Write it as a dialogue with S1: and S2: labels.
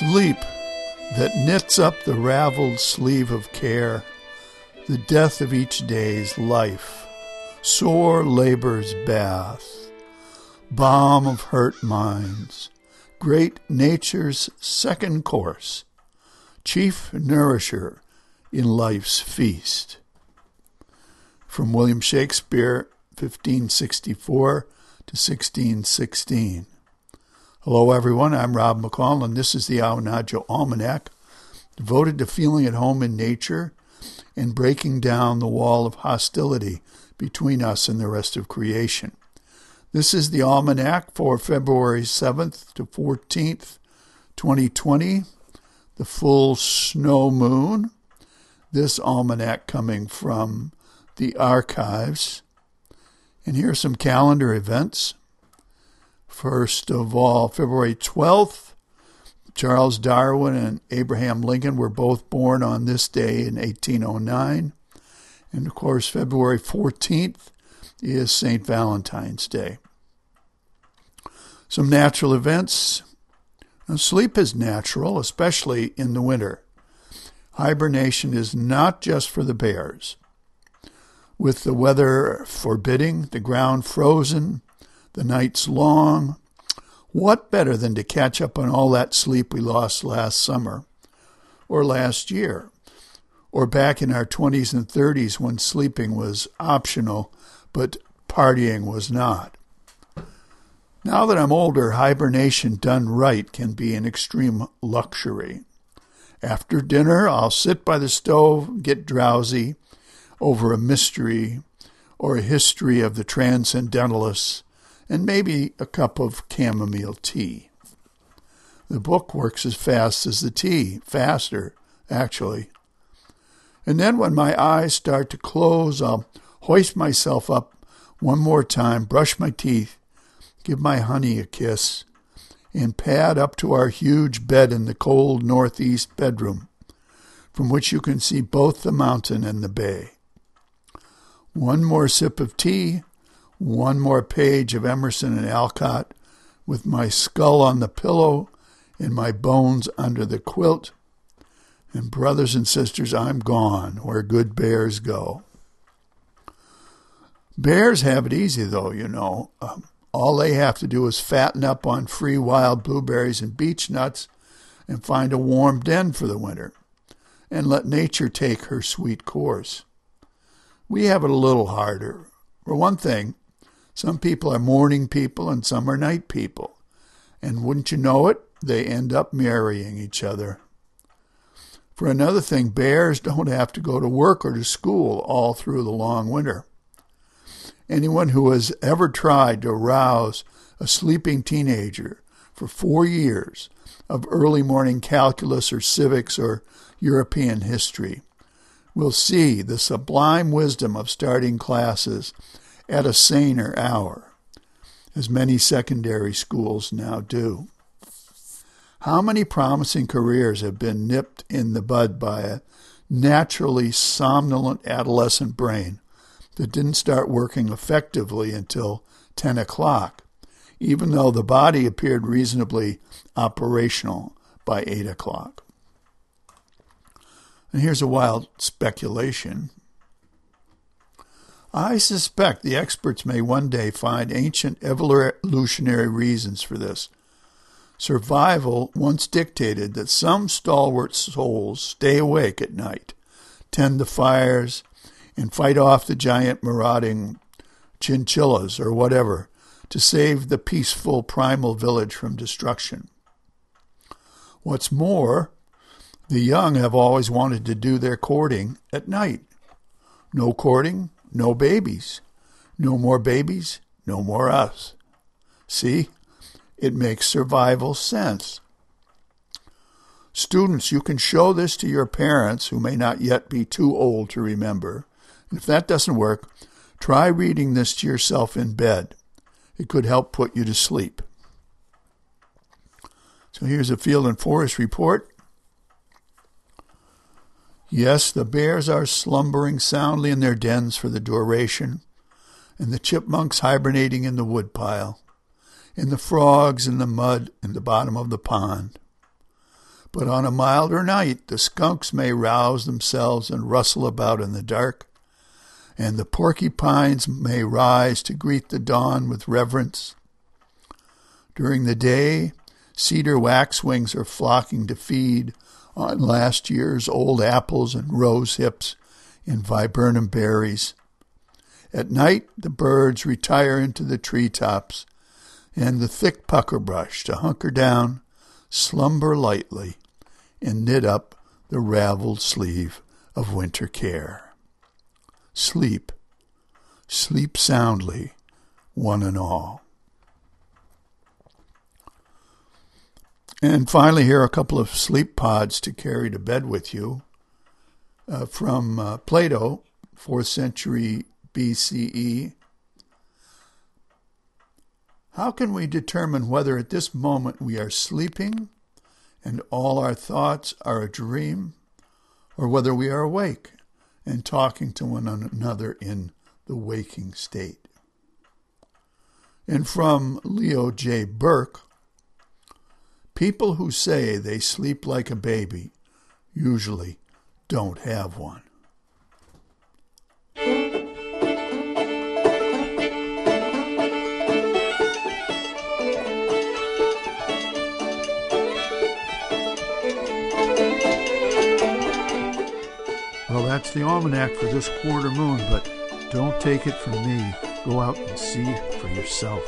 S1: Sleep that knits up the raveled sleeve of care, the death of each day's life, sore labor's bath, balm of hurt minds, great nature's second course, chief nourisher in life's feast. From William Shakespeare, 1564 to 1616. Hello, everyone. I'm Rob McCall, and this is the Awanadjo Almanac, devoted to feeling at home in nature and breaking down the wall of hostility between us and the rest of creation. This is the Almanac for February 7th to 14th, 2020, the full snow moon. This almanac coming from the archives. And here are some calendar events. First of all, February 12th, Charles Darwin and Abraham Lincoln were both born on this day in 1809. And of course, February 14th is St. Valentine's Day. Some natural events. Now, sleep is natural, especially in the winter. Hibernation is not just for the bears. With the weather forbidding, the ground frozen, the nights long. What better than to catch up on all that sleep we lost last summer or last year or back in our 20s and 30s when sleeping was optional but partying was not? Now that I'm older, hibernation done right can be an extreme luxury. After dinner, I'll sit by the stove, get drowsy over a mystery or a history of the transcendentalists and maybe a cup of chamomile tea. The book works as fast as the tea, faster, actually. And then when my eyes start to close, I'll hoist myself up one more time, brush my teeth, give my honey a kiss, and pad up to our huge bed in the cold northeast bedroom, from which you can see both the mountain and the bay. One more sip of tea, one more page of Emerson and Alcott with my skull on the pillow and my bones under the quilt. And brothers and sisters, I'm gone where good bears go. Bears have it easy, though, you know. Um, all they have to do is fatten up on free wild blueberries and beech nuts and find a warm den for the winter and let nature take her sweet course. We have it a little harder. For one thing, some people are morning people and some are night people. And wouldn't you know it, they end up marrying each other. For another thing, bears don't have to go to work or to school all through the long winter. Anyone who has ever tried to arouse a sleeping teenager for four years of early morning calculus or civics or European history will see the sublime wisdom of starting classes at a saner hour, as many secondary schools now do. How many promising careers have been nipped in the bud by a naturally somnolent adolescent brain that didn't start working effectively until 10 o'clock, even though the body appeared reasonably operational by 8 o'clock? And here's a wild speculation I suspect the experts may one day find ancient evolutionary reasons for this. Survival once dictated that some stalwart souls stay awake at night, tend the fires, and fight off the giant marauding chinchillas or whatever to save the peaceful primal village from destruction. What's more, the young have always wanted to do their courting at night. No courting, no babies. No more babies, no more us. See? It makes survival sense. Students, you can show this to your parents who may not yet be too old to remember. And if that doesn't work, try reading this to yourself in bed. It could help put you to sleep. So here's a field and forest report. Yes, the bears are slumbering soundly in their dens for the duration, and the chipmunks hibernating in the woodpile, and the frogs in the mud in the bottom of the pond. But on a milder night, the skunks may rouse themselves and rustle about in the dark, and the porcupines may rise to greet the dawn with reverence. During the day, cedar waxwings are flocking to feed on last year's old apples and rose hips and viburnum berries. At night, the birds retire into the tree tops and the thick pucker brush to hunker down, slumber lightly, and knit up the raveled sleeve of winter care. Sleep, sleep soundly, one and all. And finally, here are a couple of sleep pods to carry to bed with you uh, from uh, Plato, 4th century BCE. How can we determine whether at this moment we are sleeping and all our thoughts are a dream, or whether we are awake and talking to one another in the waking state? And from Leo J. Burke, People who say they sleep like a baby usually don't have one. Well, that's the almanac for this quarter moon, but don't take it from me. Go out and see for yourself.